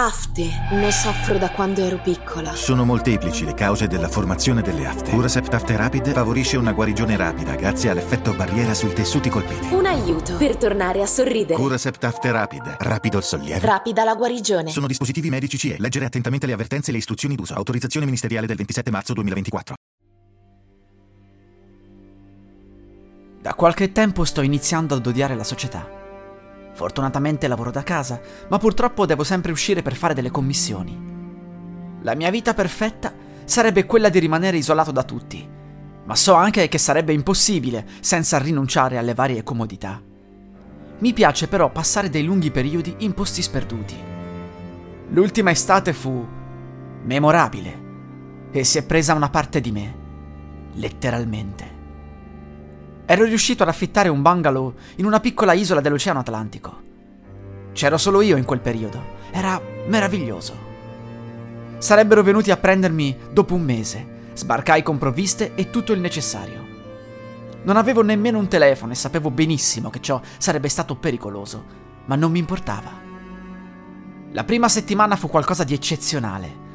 Afte. Ne soffro da quando ero piccola. Sono molteplici le cause della formazione delle afte. Curasept Afte Rapid favorisce una guarigione rapida grazie all'effetto barriera sui tessuti colpiti. Un aiuto per tornare a sorridere. Curasept Afte Rapid. Rapido il sollievo. Rapida la guarigione. Sono dispositivi medici CE. Leggere attentamente le avvertenze e le istruzioni d'uso. Autorizzazione ministeriale del 27 marzo 2024. Da qualche tempo sto iniziando ad odiare la società. Fortunatamente lavoro da casa, ma purtroppo devo sempre uscire per fare delle commissioni. La mia vita perfetta sarebbe quella di rimanere isolato da tutti, ma so anche che sarebbe impossibile senza rinunciare alle varie comodità. Mi piace però passare dei lunghi periodi in posti sperduti. L'ultima estate fu memorabile e si è presa una parte di me, letteralmente. Ero riuscito ad affittare un bungalow in una piccola isola dell'Oceano Atlantico. C'ero solo io in quel periodo. Era meraviglioso. Sarebbero venuti a prendermi dopo un mese. Sbarcai con provviste e tutto il necessario. Non avevo nemmeno un telefono e sapevo benissimo che ciò sarebbe stato pericoloso, ma non mi importava. La prima settimana fu qualcosa di eccezionale.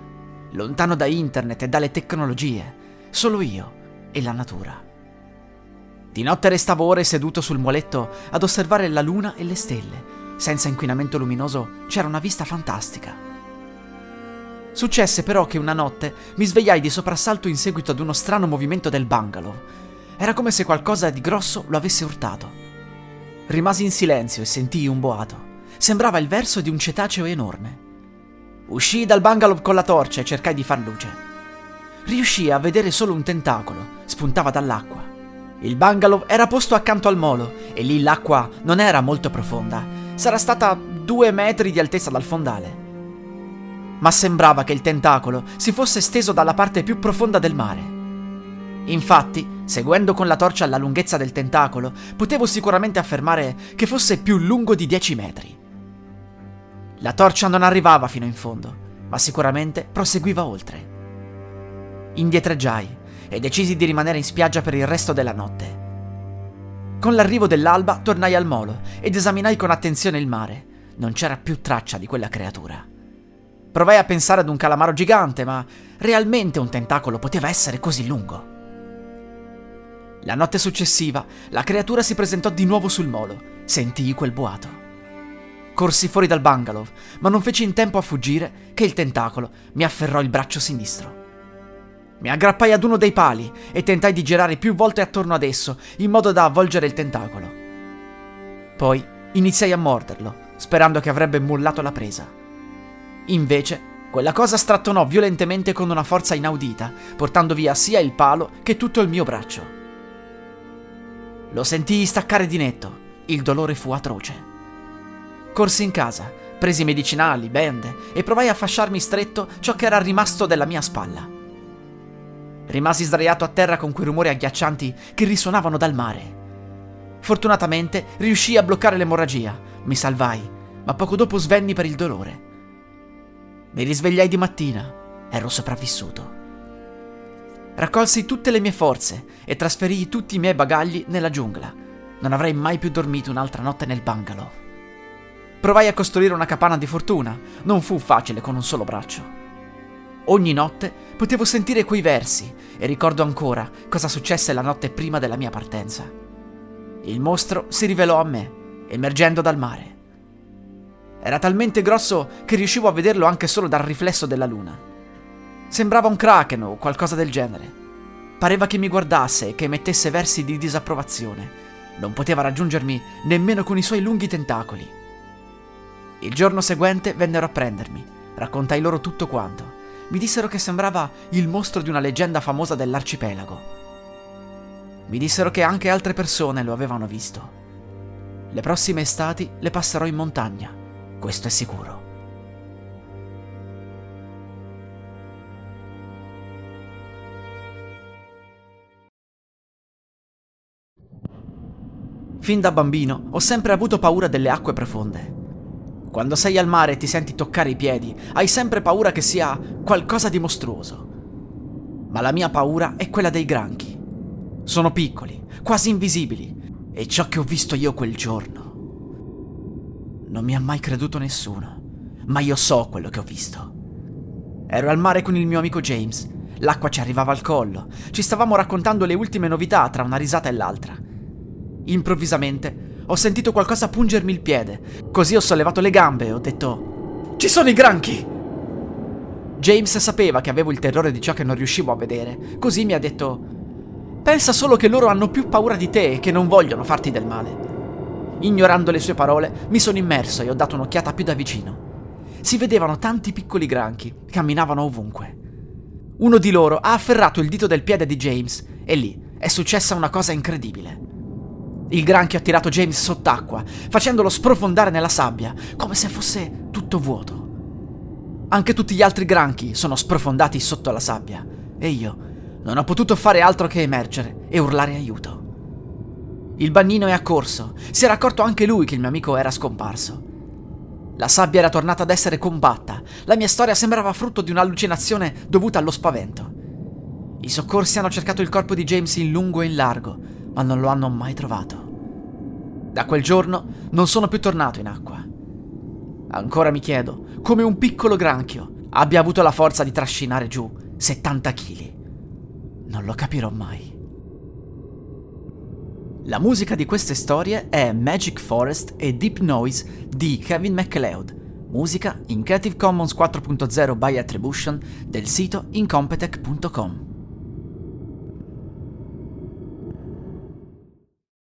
Lontano da internet e dalle tecnologie, solo io e la natura. Di notte restavo ore seduto sul muletto ad osservare la luna e le stelle. Senza inquinamento luminoso c'era una vista fantastica. Successe però che una notte mi svegliai di soprassalto in seguito ad uno strano movimento del bungalow. Era come se qualcosa di grosso lo avesse urtato. Rimasi in silenzio e sentii un boato. Sembrava il verso di un cetaceo enorme. Uscii dal bungalow con la torcia e cercai di far luce. Riuscii a vedere solo un tentacolo, spuntava dall'acqua. Il bungalow era posto accanto al molo e lì l'acqua non era molto profonda. Sarà stata due metri di altezza dal fondale. Ma sembrava che il tentacolo si fosse steso dalla parte più profonda del mare. Infatti, seguendo con la torcia la lunghezza del tentacolo, potevo sicuramente affermare che fosse più lungo di 10 metri. La torcia non arrivava fino in fondo, ma sicuramente proseguiva oltre. Indietreggiai e decisi di rimanere in spiaggia per il resto della notte. Con l'arrivo dell'alba tornai al molo ed esaminai con attenzione il mare. Non c'era più traccia di quella creatura. Provai a pensare ad un calamaro gigante, ma realmente un tentacolo poteva essere così lungo. La notte successiva, la creatura si presentò di nuovo sul molo. Sentii quel boato. Corsi fuori dal bungalow, ma non feci in tempo a fuggire che il tentacolo mi afferrò il braccio sinistro. Mi aggrappai ad uno dei pali e tentai di girare più volte attorno ad esso, in modo da avvolgere il tentacolo. Poi iniziai a morderlo, sperando che avrebbe mollato la presa. Invece, quella cosa strattonò violentemente con una forza inaudita, portando via sia il palo che tutto il mio braccio. Lo sentii staccare di netto, il dolore fu atroce. Corsi in casa, presi medicinali, bende e provai a fasciarmi stretto ciò che era rimasto della mia spalla. Rimasi sdraiato a terra con quei rumori agghiaccianti che risuonavano dal mare. Fortunatamente riuscii a bloccare l'emorragia, mi salvai, ma poco dopo svenni per il dolore. Mi risvegliai di mattina, ero sopravvissuto. Raccolsi tutte le mie forze e trasferii tutti i miei bagagli nella giungla. Non avrei mai più dormito un'altra notte nel bungalow. Provai a costruire una capanna di fortuna, non fu facile con un solo braccio. Ogni notte potevo sentire quei versi e ricordo ancora cosa successe la notte prima della mia partenza. Il mostro si rivelò a me, emergendo dal mare. Era talmente grosso che riuscivo a vederlo anche solo dal riflesso della luna. Sembrava un kraken o qualcosa del genere. Pareva che mi guardasse e che emettesse versi di disapprovazione. Non poteva raggiungermi nemmeno con i suoi lunghi tentacoli. Il giorno seguente vennero a prendermi. Raccontai loro tutto quanto mi dissero che sembrava il mostro di una leggenda famosa dell'arcipelago. Mi dissero che anche altre persone lo avevano visto. Le prossime estati le passerò in montagna, questo è sicuro. Fin da bambino ho sempre avuto paura delle acque profonde. Quando sei al mare e ti senti toccare i piedi, hai sempre paura che sia qualcosa di mostruoso. Ma la mia paura è quella dei granchi. Sono piccoli, quasi invisibili, e ciò che ho visto io quel giorno. Non mi ha mai creduto nessuno, ma io so quello che ho visto. Ero al mare con il mio amico James. L'acqua ci arrivava al collo. Ci stavamo raccontando le ultime novità tra una risata e l'altra. Improvvisamente ho sentito qualcosa pungermi il piede. Così ho sollevato le gambe e ho detto: Ci sono i granchi! James sapeva che avevo il terrore di ciò che non riuscivo a vedere, così mi ha detto: Pensa solo che loro hanno più paura di te e che non vogliono farti del male. Ignorando le sue parole, mi sono immerso e ho dato un'occhiata più da vicino. Si vedevano tanti piccoli granchi, camminavano ovunque. Uno di loro ha afferrato il dito del piede di James e lì è successa una cosa incredibile. Il granchio ha tirato James sott'acqua, facendolo sprofondare nella sabbia, come se fosse tutto vuoto. Anche tutti gli altri granchi sono sprofondati sotto la sabbia e io non ho potuto fare altro che emergere e urlare aiuto. Il bagnino è accorso, si era accorto anche lui che il mio amico era scomparso. La sabbia era tornata ad essere compatta, la mia storia sembrava frutto di un'allucinazione dovuta allo spavento. I soccorsi hanno cercato il corpo di James in lungo e in largo, ma non lo hanno mai trovato. Da quel giorno non sono più tornato in acqua. Ancora mi chiedo come un piccolo granchio abbia avuto la forza di trascinare giù 70 kg. Non lo capirò mai. La musica di queste storie è Magic Forest e Deep Noise di Kevin MacLeod, musica in Creative Commons 4.0 by Attribution del sito incompetech.com.